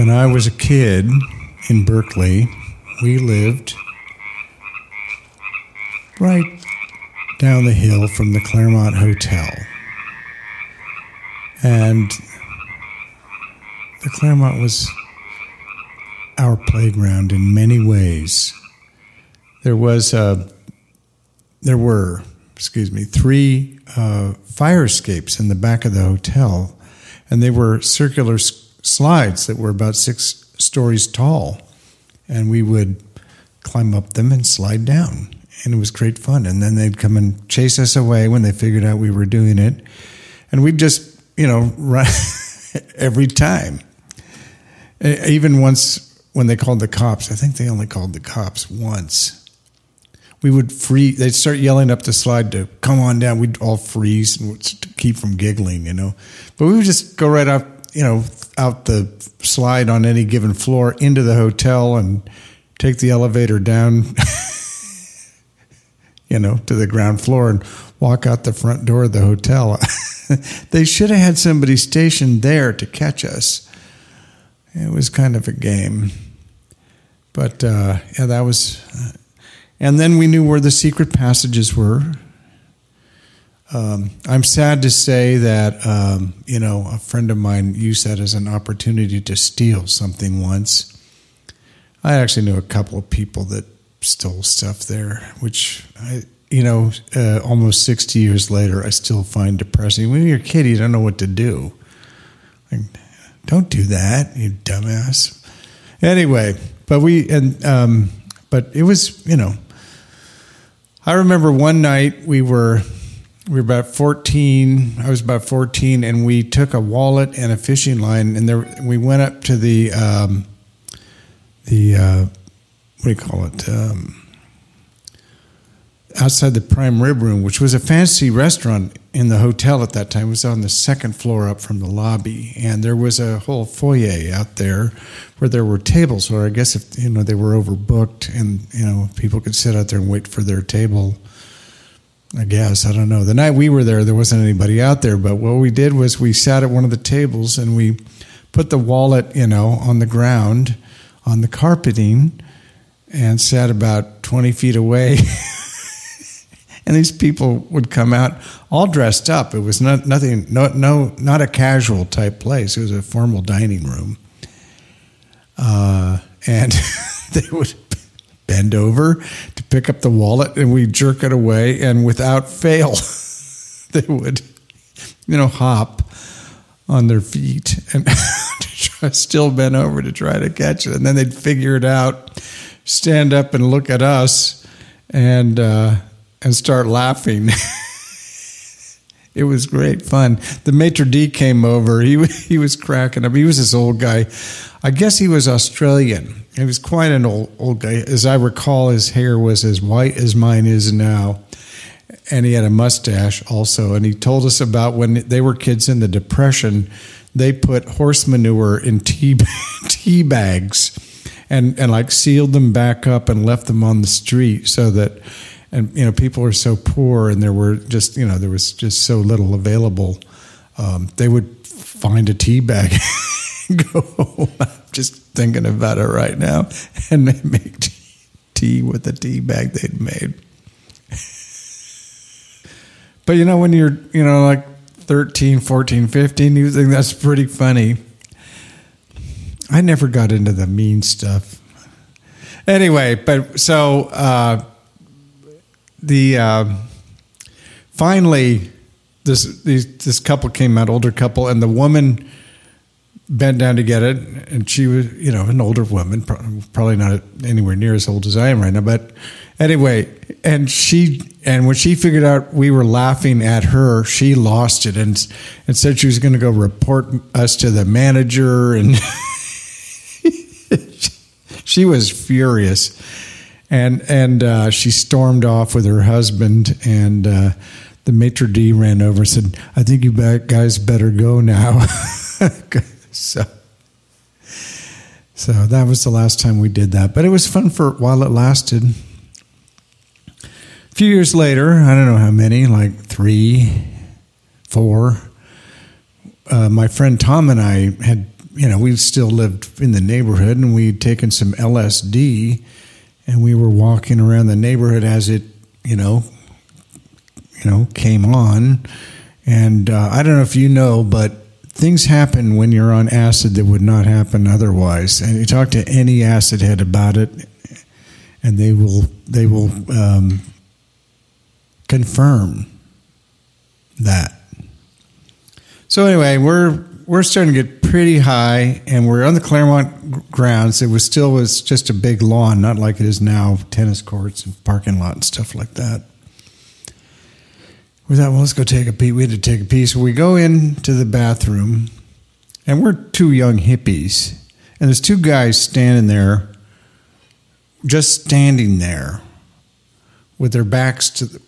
when I was a kid in Berkeley, we lived right down the hill from the Claremont Hotel. And the Claremont was our playground in many ways. There was a, there were, excuse me, three uh, fire escapes in the back of the hotel, and they were circular slides that were about six stories tall, and we would climb up them and slide down, and it was great fun. And then they'd come and chase us away when they figured out we were doing it, and we'd just, you know, run every time. Even once when they called the cops, I think they only called the cops once we would freeze. They'd start yelling up the slide to come on down. We'd all freeze and keep from giggling, you know. But we would just go right up, you know, out the slide on any given floor into the hotel and take the elevator down, you know, to the ground floor and walk out the front door of the hotel. they should have had somebody stationed there to catch us. It was kind of a game. But uh, yeah, that was. And then we knew where the secret passages were. Um, I'm sad to say that, um, you know, a friend of mine used that as an opportunity to steal something once. I actually knew a couple of people that stole stuff there, which I, you know, uh, almost 60 years later, I still find depressing. When you're a kid, you don't know what to do. Like, don't do that, you dumbass. Anyway, but we, and, um, but it was, you know, I remember one night we were we were about 14 i was about 14 and we took a wallet and a fishing line and there we went up to the um, the uh, what do you call it um, outside the prime rib room which was a fancy restaurant in the hotel at that time. It was on the second floor up from the lobby and there was a whole foyer out there where there were tables where i guess if you know they were overbooked and you know people could sit out there and wait for their table I guess I don't know. The night we were there, there wasn't anybody out there. But what we did was we sat at one of the tables and we put the wallet, you know, on the ground, on the carpeting, and sat about twenty feet away. and these people would come out all dressed up. It was not nothing, no, no, not a casual type place. It was a formal dining room, uh, and they would bend over to pick up the wallet and we jerk it away and without fail they would you know hop on their feet and still bend over to try to catch it. And then they'd figure it out stand up and look at us and uh, and start laughing it was great fun the maitre d came over he, he was cracking up he was this old guy i guess he was australian he was quite an old old guy. As I recall, his hair was as white as mine is now, and he had a mustache also. And he told us about when they were kids in the Depression, they put horse manure in tea tea bags, and and like sealed them back up and left them on the street so that. And you know, people were so poor, and there were just you know there was just so little available. Um, they would find a tea bag, go home just thinking about it right now and they make tea with the tea bag they'd made. but you know, when you're, you know, like 13, 14, 15, you think that's pretty funny. I never got into the mean stuff. Anyway, but so uh, the uh, finally this this couple came out, older couple, and the woman bent down to get it, and she was, you know, an older woman, probably not anywhere near as old as I am right now. But anyway, and she, and when she figured out we were laughing at her, she lost it and and said she was going to go report us to the manager, and she was furious, and and uh, she stormed off with her husband and. Uh, the maitre d ran over and said, "I think you guys better go now." So, so that was the last time we did that. But it was fun for while it lasted. A few years later, I don't know how many, like three, four. Uh, my friend Tom and I had you know, we still lived in the neighborhood and we'd taken some LSD and we were walking around the neighborhood as it, you know, you know, came on. And uh, I don't know if you know, but things happen when you're on acid that would not happen otherwise. And you talk to any acid head about it, and they will they will um, confirm that. So anyway, we're we're starting to get pretty high, and we're on the Claremont grounds. It was still was just a big lawn, not like it is now, tennis courts and parking lot and stuff like that. We thought, well, let's go take a pee. We had to take a pee, so we go into the bathroom, and we're two young hippies, and there's two guys standing there, just standing there, with their backs to the,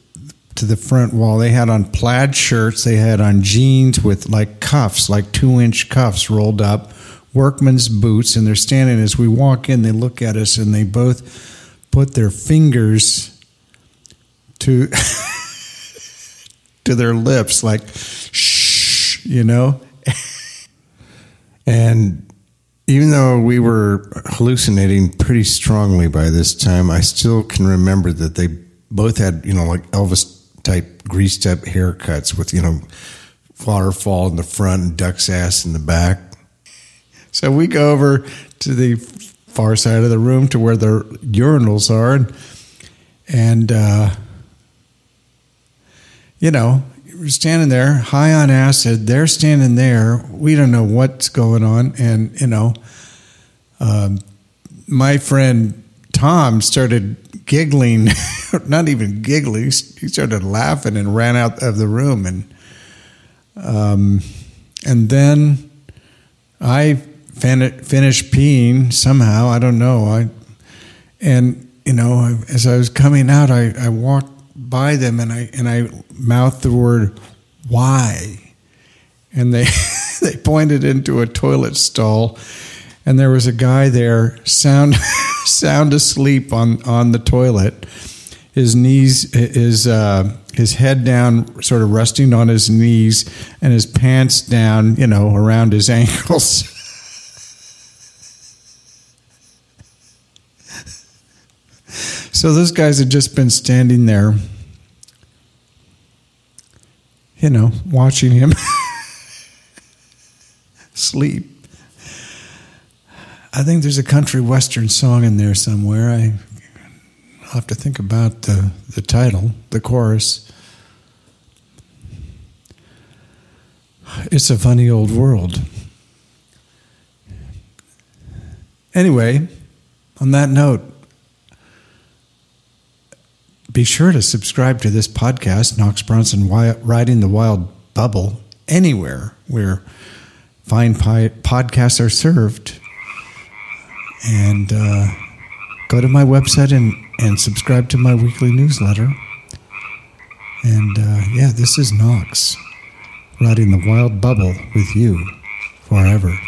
to the front wall. They had on plaid shirts. They had on jeans with like cuffs, like two inch cuffs rolled up, workman's boots. And they're standing as we walk in. They look at us and they both put their fingers to to their lips, like shh, you know. and even though we were hallucinating pretty strongly by this time, I still can remember that they both had, you know, like Elvis type greased up haircuts with, you know, waterfall in the front and duck's ass in the back. So we go over to the far side of the room to where the urinals are, and, and uh, you know, we're standing there high on acid. They're standing there. We don't know what's going on, and you know, um, my friend Tom started giggling, not even giggling. He started laughing and ran out of the room, and um, and then I fin- finished peeing somehow. I don't know. I and you know, as I was coming out, I, I walked by them and I and I mouthed the word "why," and they they pointed into a toilet stall, and there was a guy there sound sound asleep on on the toilet. His knees, his uh, his head down, sort of resting on his knees, and his pants down, you know, around his ankles. so those guys had just been standing there, you know, watching him sleep. I think there's a country western song in there somewhere. I, have to think about the, the title, the chorus. It's a funny old world. Anyway, on that note, be sure to subscribe to this podcast, Knox Bronson Riding the Wild Bubble, anywhere where fine podcasts are served and uh, go to my website and, and subscribe to my weekly newsletter. And uh, yeah, this is Knox riding the wild bubble with you forever.